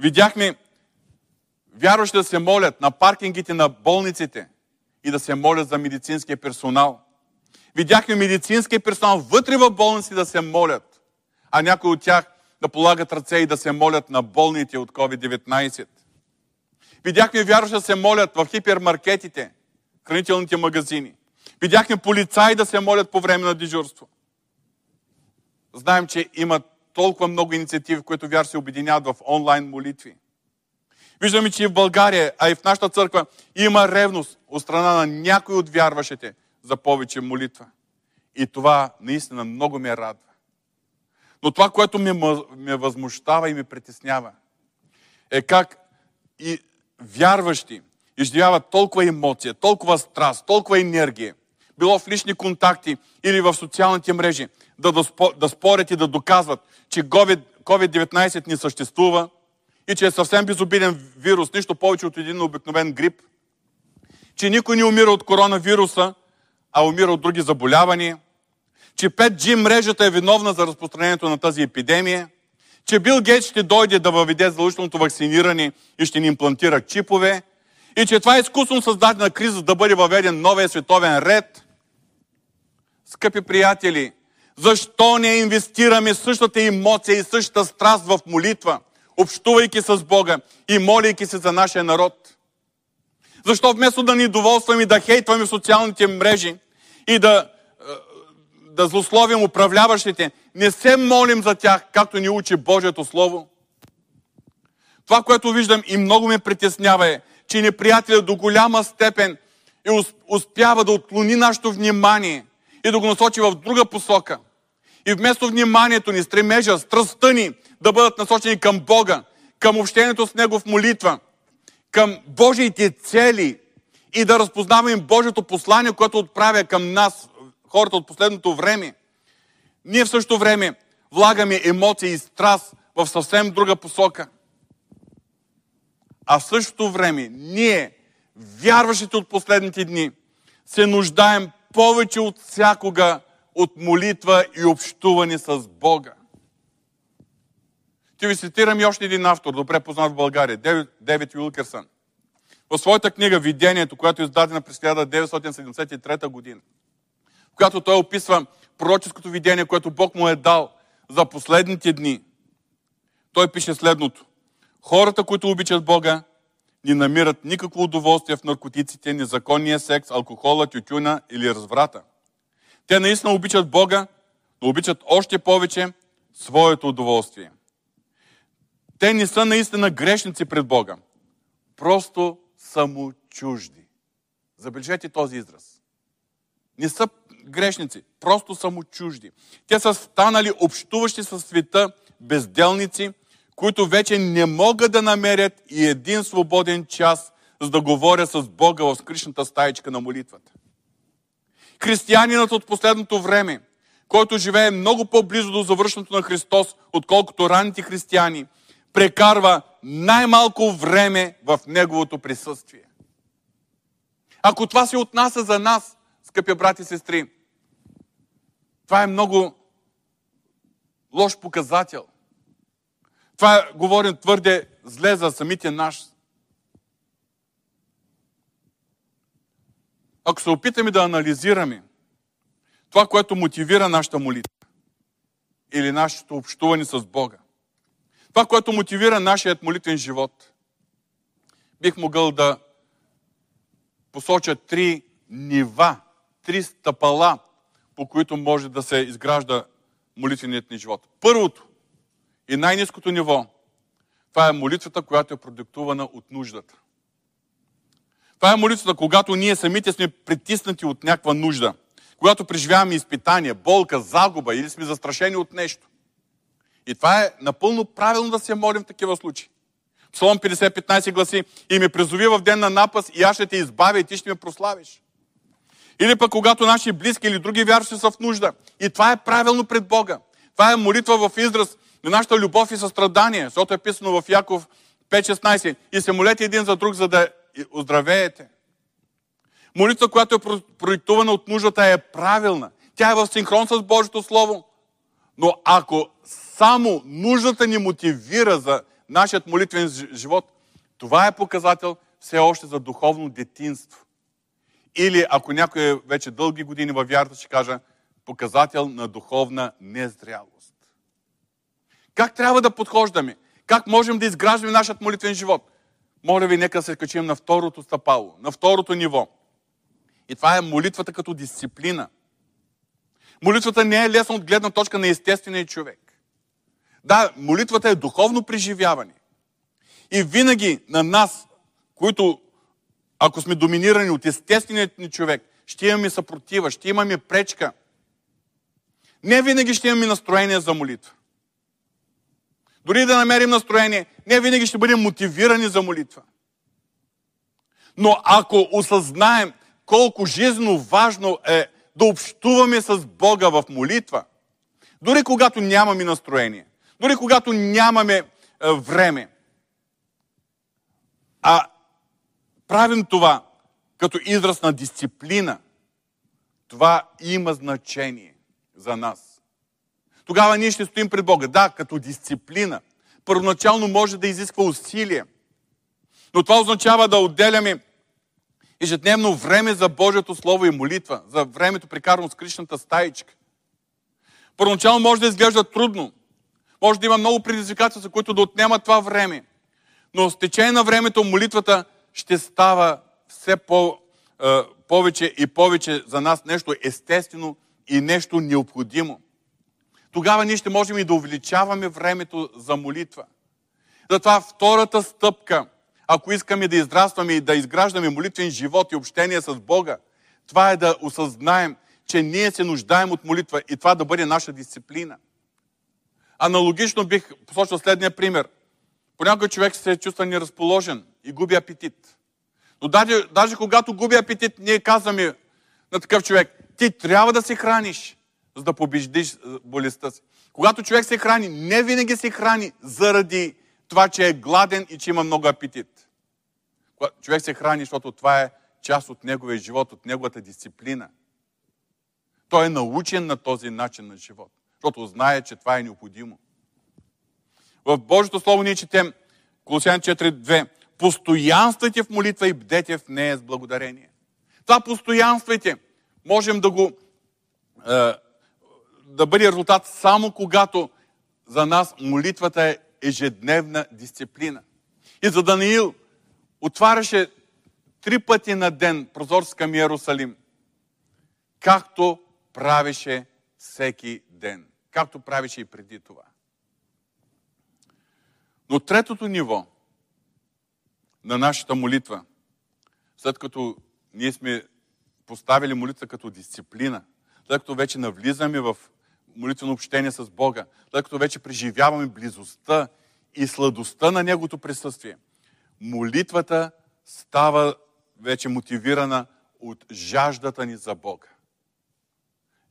Видяхме вярващи да се молят на паркингите на болниците и да се молят за медицинския персонал. Видяхме медицинския персонал вътре в болници да се молят, а някои от тях да полагат ръце и да се молят на болните от COVID-19. Видяхме вярващи да се молят в хипермаркетите, хранителните магазини. Видяхме полицаи да се молят по време на дежурство. Знаем, че има толкова много инициативи, които вяр се обединяват в онлайн молитви. Виждаме, че и в България, а и в нашата църква има ревност от страна на някои от вярващите за повече молитва. И това наистина много ме радва. Но това, което ме, ме възмущава и ме притеснява, е как и вярващи изживяват толкова емоция, толкова страст, толкова енергия, било в лични контакти или в социалните мрежи, да, да спорят и да доказват, че COVID-19 не съществува и че е съвсем безобиден вирус, нищо повече от един обикновен грип, че никой не умира от коронавируса, а умира от други заболявания, че 5G мрежата е виновна за разпространението на тази епидемия, че Бил Гейт ще дойде да въведе задължителното вакциниране и ще ни имплантира чипове, и че това е изкусно създадена криза да бъде въведен новия световен ред. Скъпи приятели, защо не инвестираме същата емоция и същата страст в молитва, общувайки с Бога и молейки се за нашия народ? Защо вместо да ни доволстваме и да хейтваме социалните мрежи и да, е, да злословим управляващите, не се молим за тях, както ни учи Божието Слово? Това, което виждам и много ме притеснява е, че неприятелят до голяма степен и успява да отклони нашето внимание и да го насочи в друга посока. И вместо вниманието ни, стремежа, страстта ни да бъдат насочени към Бога, към общението с Него в молитва, към Божиите цели и да разпознаваме Божието послание, което отправя към нас, хората от последното време, ние в същото време влагаме емоции и страст в съвсем друга посока. А в същото време ние, вярващите от последните дни, се нуждаем повече от всякога от молитва и общуване с Бога. Ще ви цитирам и още един автор, добре познат в България, Девид Уилкерсън. В своята книга Видението, която е издадена през 1973 година, в която той описва пророческото видение, което Бог му е дал за последните дни, той пише следното. Хората, които обичат Бога, не намират никакво удоволствие в наркотиците, незаконния секс, алкохола, тютюна или разврата. Те наистина обичат Бога, но обичат още повече своето удоволствие. Те не са наистина грешници пред Бога. Просто са му чужди. Забележете този израз. Не са грешници, просто са му чужди. Те са станали общуващи със света безделници, които вече не могат да намерят и един свободен час, за да говоря с Бога в скришната стаечка на молитвата. Християнинът от последното време, който живее много по-близо до завършването на Христос, отколкото ранните християни, прекарва най-малко време в Неговото присъствие. Ако това се отнася за нас, скъпи брати и сестри, това е много лош показател. Това говорим твърде зле за самите наш. Ако се опитаме да анализираме това, което мотивира нашата молитва или нашето общуване с Бога, това, което мотивира нашият молитвен живот, бих могъл да посоча три нива, три стъпала, по които може да се изгражда молитвеният ни живот. Първото и най-низкото ниво, това е молитвата, която е продиктувана от нуждата. Това е молитвата, когато ние самите сме притиснати от някаква нужда. Когато преживяваме изпитания, болка, загуба или сме застрашени от нещо. И това е напълно правилно да се молим в такива случаи. Псалом 50-15 гласи, и ме призови в ден на напас, и аз ще те избавя, и ти ще ме прославиш. Или пък когато наши близки или други вярващи са в нужда. И това е правилно пред Бога. Това е молитва в израз на нашата любов и състрадание, защото е писано в Яков 5.16. И се молете един за друг, за да оздравеете. Молитва, която е проектувана от нуждата, е правилна. Тя е в синхрон с Божието Слово. Но ако само нуждата ни мотивира за нашият молитвен живот, това е показател все още за духовно детинство. Или ако някой е вече дълги години във вярата, ще кажа показател на духовна незрялост. Как трябва да подхождаме? Как можем да изграждаме нашият молитвен живот? Моля ви, нека се качим на второто стъпало, на второто ниво. И това е молитвата като дисциплина. Молитвата не е лесна от гледна точка на естествения човек. Да, молитвата е духовно преживяване. И винаги на нас, които, ако сме доминирани от естественият ни човек, ще имаме съпротива, ще имаме пречка. Не винаги ще имаме настроение за молитва. Дори да намерим настроение, не винаги ще бъдем мотивирани за молитва. Но ако осъзнаем колко жизненно важно е да общуваме с Бога в молитва, дори когато нямаме настроение, дори когато нямаме е, време, а правим това като израз на дисциплина, това има значение за нас. Тогава ние ще стоим пред Бога. Да, като дисциплина. Първоначално може да изисква усилие. Но това означава да отделяме ежедневно време за Божието Слово и молитва, за времето прекарано с Кришната стаичка. Първоначално може да изглежда трудно. Може да има много предизвикателства, които да отнемат това време. Но с течение на времето молитвата ще става все по, повече и повече за нас нещо естествено и нещо необходимо. Тогава ние ще можем и да увеличаваме времето за молитва. Затова втората стъпка ако искаме да израстваме и да изграждаме молитвен живот и общение с Бога, това е да осъзнаем, че ние се нуждаем от молитва и това да бъде наша дисциплина. Аналогично бих посочил следния пример. Понякога човек се чувства неразположен и губи апетит. Но даже, даже когато губи апетит, ние казваме на такъв човек, ти трябва да се храниш, за да побеждиш болестта си. Когато човек се храни, не винаги се храни заради това, че е гладен и че има много апетит. Човек се храни, защото това е част от неговия живот, от неговата дисциплина. Той е научен на този начин на живот, защото знае, че това е необходимо. В Божието Слово ние четем Колосян 4.2 Постоянствайте в молитва и бдете в нея с благодарение. Това постоянствайте можем да го е, да бъде резултат само когато за нас молитвата е ежедневна дисциплина. И за Даниил отваряше три пъти на ден прозорец към Иерусалим, както правеше всеки ден, както правеше и преди това. Но третото ниво на нашата молитва, след като ние сме поставили молитва като дисциплина, след като вече навлизаме в молитвено общение с Бога, след като вече преживяваме близостта и сладостта на Неговото присъствие, молитвата става вече мотивирана от жаждата ни за Бога.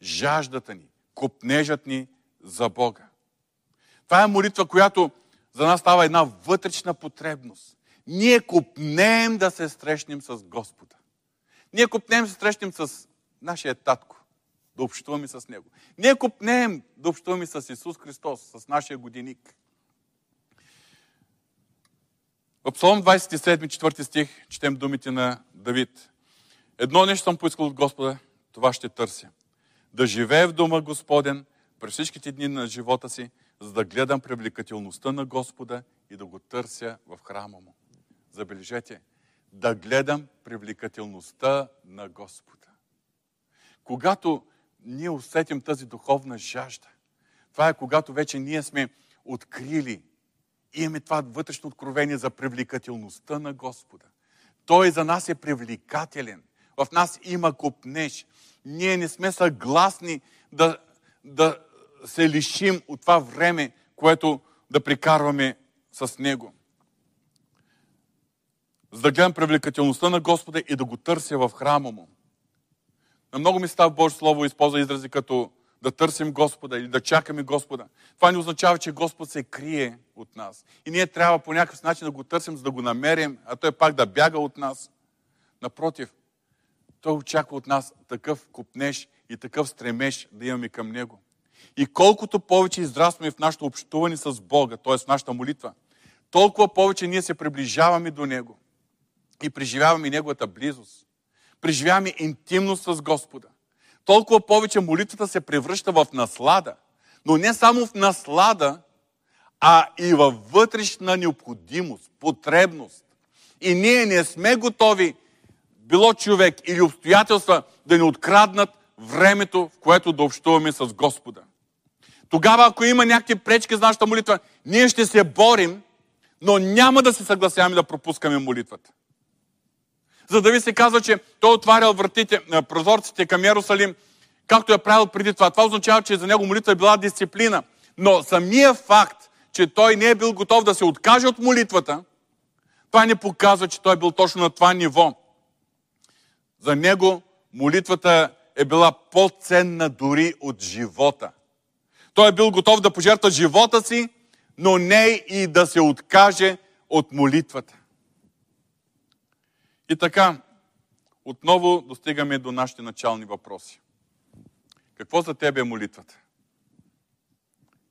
Жаждата ни, копнежът ни за Бога. Това е молитва, която за нас става една вътрешна потребност. Ние купнем да се срещнем с Господа. Ние купнем да се срещнем с нашия татко да общуваме с Него. Ние купнем да общуваме с Исус Христос, с нашия годиник. В Псалом 27, 4 стих, четем думите на Давид. Едно нещо съм поискал от Господа, това ще търся. Да живее в дома Господен през всичките дни на живота си, за да гледам привлекателността на Господа и да го търся в храма му. Забележете, да гледам привлекателността на Господа. Когато ние усетим тази духовна жажда. Това е когато вече ние сме открили и имаме това вътрешно откровение за привлекателността на Господа. Той за нас е привлекателен. В нас има купнеж. Ние не сме съгласни да, да се лишим от това време, което да прикарваме с Него. за да гледам привлекателността на Господа и да го търся в храма му. На много места в Божие Слово използва изрази като да търсим Господа или да чакаме Господа. Това не означава, че Господ се крие от нас. И ние трябва по някакъв начин да го търсим, за да го намерим, а той пак да бяга от нас. Напротив, той очаква от нас такъв купнеж и такъв стремеж да имаме към Него. И колкото повече израстваме в нашето общуване с Бога, т.е. в нашата молитва, толкова повече ние се приближаваме до Него и преживяваме Неговата близост. Преживяваме интимност с Господа. Толкова повече молитвата се превръща в наслада. Но не само в наслада, а и във вътрешна необходимост, потребност. И ние не сме готови, било човек или обстоятелства, да ни откраднат времето, в което да общуваме с Господа. Тогава, ако има някакви пречки за нашата молитва, ние ще се борим, но няма да се съгласяваме да пропускаме молитвата. За да ви се казва, че той отварял вратите, прозорците към Ярусалим, както е правил преди това. Това означава, че за него молитва е била дисциплина. Но самия факт, че той не е бил готов да се откаже от молитвата, това не показва, че той е бил точно на това ниво. За него молитвата е била по-ценна дори от живота. Той е бил готов да пожертва живота си, но не и да се откаже от молитвата. И така, отново достигаме до нашите начални въпроси. Какво за тебе е молитвата?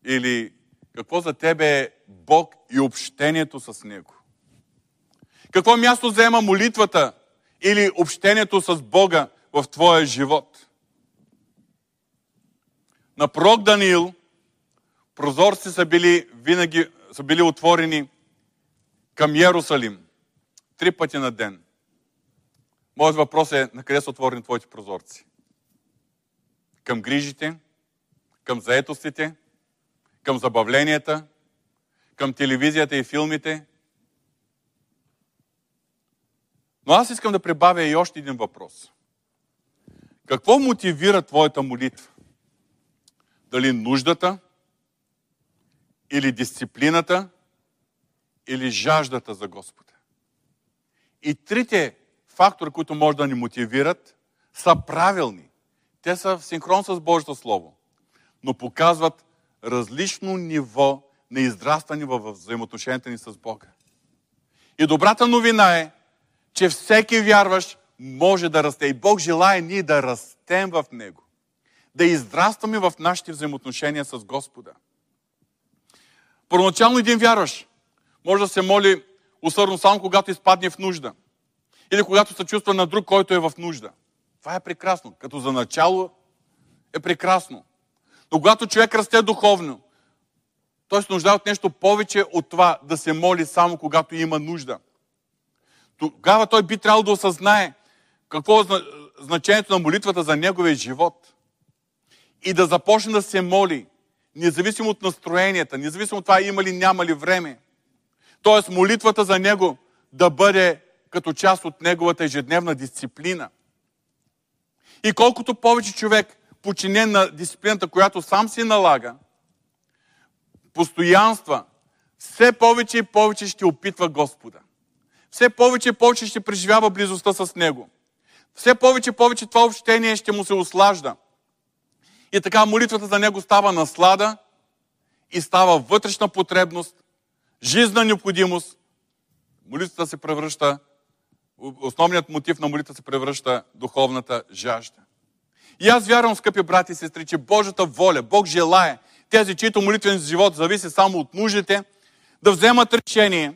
Или какво за тебе е Бог и общението с Него? Какво място заема молитвата или общението с Бога в твоя живот? На пророк Даниил прозорци са били винаги са били отворени към Иерусалим три пъти на ден. Моят въпрос е, на къде са отворени твоите прозорци? Към грижите, към заетостите, към забавленията, към телевизията и филмите. Но аз искам да прибавя и още един въпрос. Какво мотивира твоята молитва? Дали нуждата, или дисциплината, или жаждата за Господа? И трите фактори, които може да ни мотивират, са правилни. Те са в синхрон с Божието Слово, но показват различно ниво на израстване във взаимоотношенията ни с Бога. И добрата новина е, че всеки вярващ може да расте. И Бог желая ние да растем в Него. Да израстваме в нашите взаимоотношения с Господа. Първоначално един вярващ може да се моли усърдно само когато изпадне в нужда. Или когато се чувства на друг, който е в нужда. Това е прекрасно. Като за начало е прекрасно. Но когато човек расте духовно, той се нуждае от нещо повече от това да се моли само когато има нужда. Тогава той би трябвало да осъзнае какво е значението на молитвата за неговия живот. И да започне да се моли, независимо от настроенията, независимо от това има ли, няма ли време. Тоест молитвата за него да бъде като част от неговата ежедневна дисциплина. И колкото повече човек, подчинен на дисциплината, която сам си налага, постоянства, все повече и повече ще опитва Господа. Все повече и повече ще преживява близостта с Него. Все повече и повече това общение ще му се ослажда. И така молитвата за Него става наслада и става вътрешна потребност, жизнена необходимост. Молитвата се превръща основният мотив на молитва се превръща духовната жажда. И аз вярвам, скъпи брати и сестри, че Божията воля, Бог желая тези, чието молитвен живот зависи само от нуждите, да вземат решение,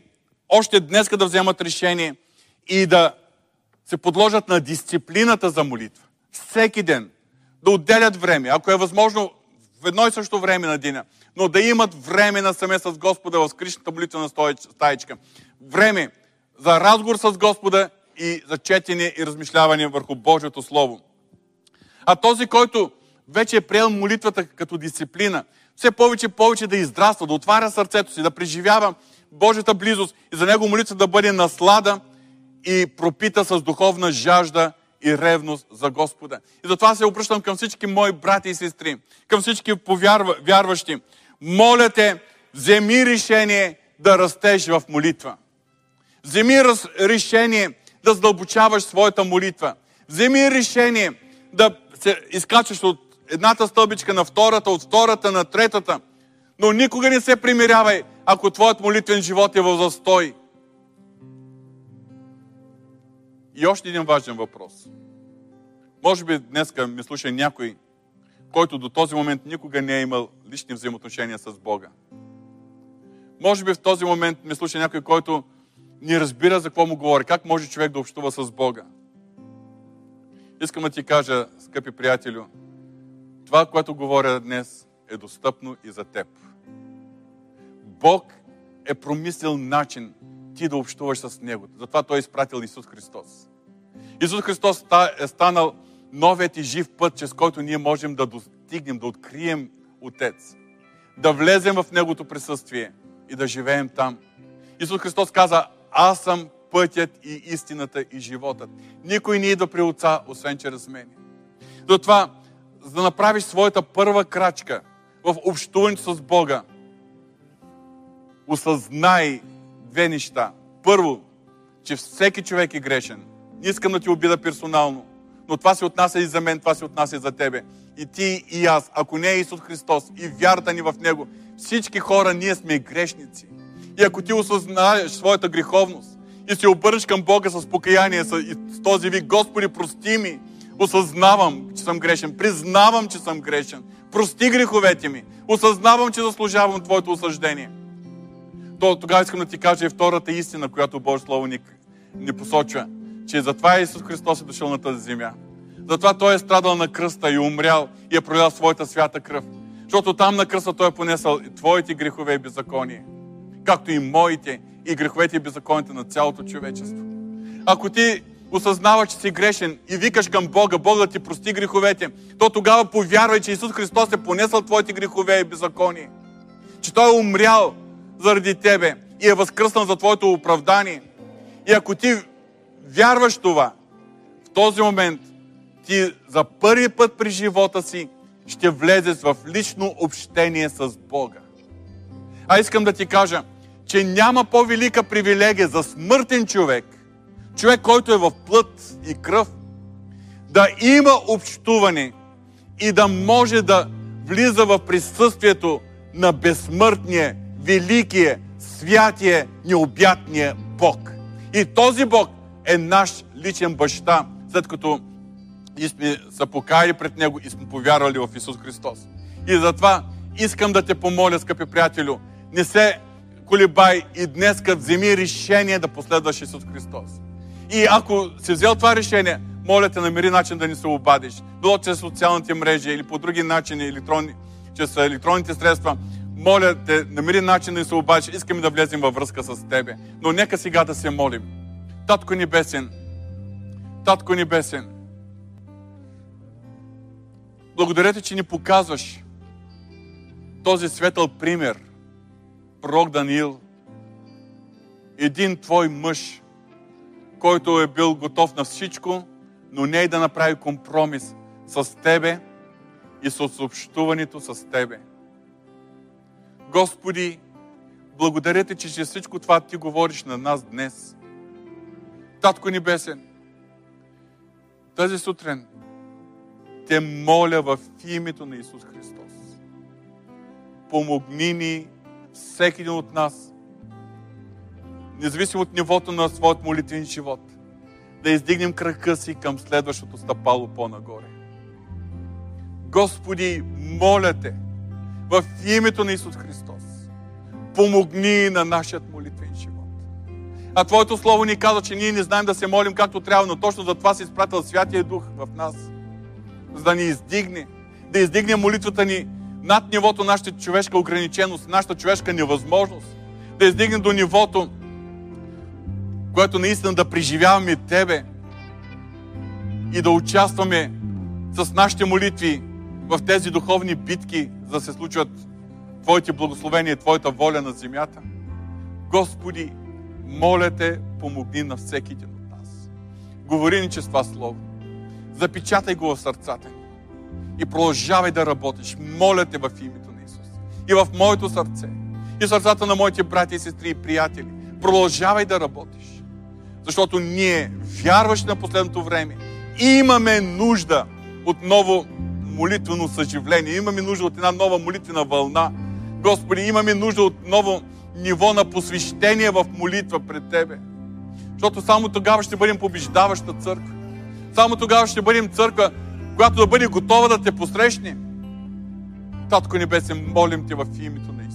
още днес да вземат решение и да се подложат на дисциплината за молитва. Всеки ден. Да отделят време, ако е възможно в едно и също време на деня, но да имат време на саме с Господа в скришната молитва на стаечка. Време за разговор с Господа и за четене и размишляване върху Божието Слово. А този, който вече е приел молитвата като дисциплина, все повече и повече да издраства, да отваря сърцето си, да преживява Божията близост и за него молитва да бъде наслада и пропита с духовна жажда и ревност за Господа. И затова се обръщам към всички мои брати и сестри, към всички повярващи. Моля те, вземи решение да растеш в молитва. Вземи решение да задълбочаваш своята молитва. Вземи решение да се изкачаш от едната стълбичка на втората, от втората на третата. Но никога не се примирявай, ако твоят молитвен живот е в застой. И още един важен въпрос. Може би днеска ми слуша някой, който до този момент никога не е имал лични взаимоотношения с Бога. Може би в този момент ме слуша някой, който не разбира за какво му говори. Как може човек да общува с Бога? Искам да ти кажа, скъпи приятелю, това, което говоря днес, е достъпно и за теб. Бог е промислил начин ти да общуваш с Него. Затова Той е изпратил Исус Христос. Исус Христос е станал новият и жив път, чрез който ние можем да достигнем, да открием Отец. Да влезем в Негото присъствие и да живеем там. Исус Христос каза, аз съм пътят и истината и животът. Никой не идва при Отца, освен чрез мен. Затова, за да направиш своята първа крачка в общуването с Бога, осъзнай две неща. Първо, че всеки човек е грешен. Не искам да ти обида персонално, но това се отнася и за мен, това се отнася и за тебе. И ти, и аз, ако не е Исус Христос и вярата ни в Него, всички хора, ние сме грешници. И ако ти осъзнаеш своята греховност и се обърнеш към Бога с покаяние, с, този вик, Господи, прости ми, осъзнавам, че съм грешен, признавам, че съм грешен, прости греховете ми, осъзнавам, че заслужавам Твоето осъждение. То, тогава искам да ти кажа и втората истина, която Божие Слово ни, ни посочва, че затова Исус Христос е дошъл на тази земя. Затова Той е страдал на кръста и умрял и е пролял своята свята кръв. Защото там на кръста Той е понесъл и твоите грехове и беззаконие както и моите и греховете и беззаконите на цялото човечество. Ако ти осъзнаваш, че си грешен и викаш към Бога, Бог да ти прости греховете, то тогава повярвай, че Исус Христос е понесъл твоите грехове и беззаконие. Че Той е умрял заради тебе и е възкръснал за твоето оправдание. И ако ти вярваш това, в този момент ти за първи път при живота си ще влезеш в лично общение с Бога. А искам да ти кажа, че няма по-велика привилегия за смъртен човек, човек, който е в плът и кръв, да има общуване и да може да влиза в присъствието на безсмъртния, великия, святия, необятния Бог. И този Бог е наш личен баща, след като и сме се покаяли пред Него и сме повярвали в Исус Христос. И затова искам да те помоля, скъпи приятелю, не се колебай и днеска вземи решение да последваш Исус Христос. И ако си взел това решение, моля те, намери начин да ни се обадиш. Било чрез социалните мрежи или по други начини, електронни, чрез електронните средства. Моля те, намери начин да ни се обадиш. Искаме да влезем във връзка с Тебе. Но нека сега да се молим. Татко Небесен, Татко Небесен, благодаря ти, че ни показваш този светъл пример пророк Даниил, един твой мъж, който е бил готов на всичко, но не и да направи компромис с тебе и с общуването с тебе. Господи, благодаря ти, че всичко това ти говориш на нас днес. Татко Небесен, тази сутрин те моля в името на Исус Христос. Помогни ни всеки един от нас, независимо от нивото на своят молитвен живот, да издигнем крака си към следващото стъпало по-нагоре. Господи, моля Те, в името на Исус Христос, помогни на нашият молитвен живот. А Твоето Слово ни казва, че ние не знаем да се молим както трябва, но точно за това си изпратил Святия Дух в нас, за да ни издигне, да издигне молитвата ни над нивото на нашата човешка ограниченост, нашата човешка невъзможност, да издигне до нивото, което наистина да преживяваме Тебе и да участваме с нашите молитви в тези духовни битки, за да се случват Твоите благословения Твоята воля на земята. Господи, моля Те, помогни на всеки един от нас. Говори ни чрез това Слово. Запечатай го в сърцата ни и продължавай да работиш. Моля те в името на Исус. И в моето сърце. И в сърцата на моите брати и сестри и приятели. Продължавай да работиш. Защото ние, вярващи на последното време, имаме нужда от ново молитвено съживление. Имаме нужда от една нова молитвена вълна. Господи, имаме нужда от ново ниво на посвещение в молитва пред Тебе. Защото само тогава ще бъдем побеждаваща църква. Само тогава ще бъдем църква, която да бъде готова да те посрещне. Татко Небесен, молим Те в името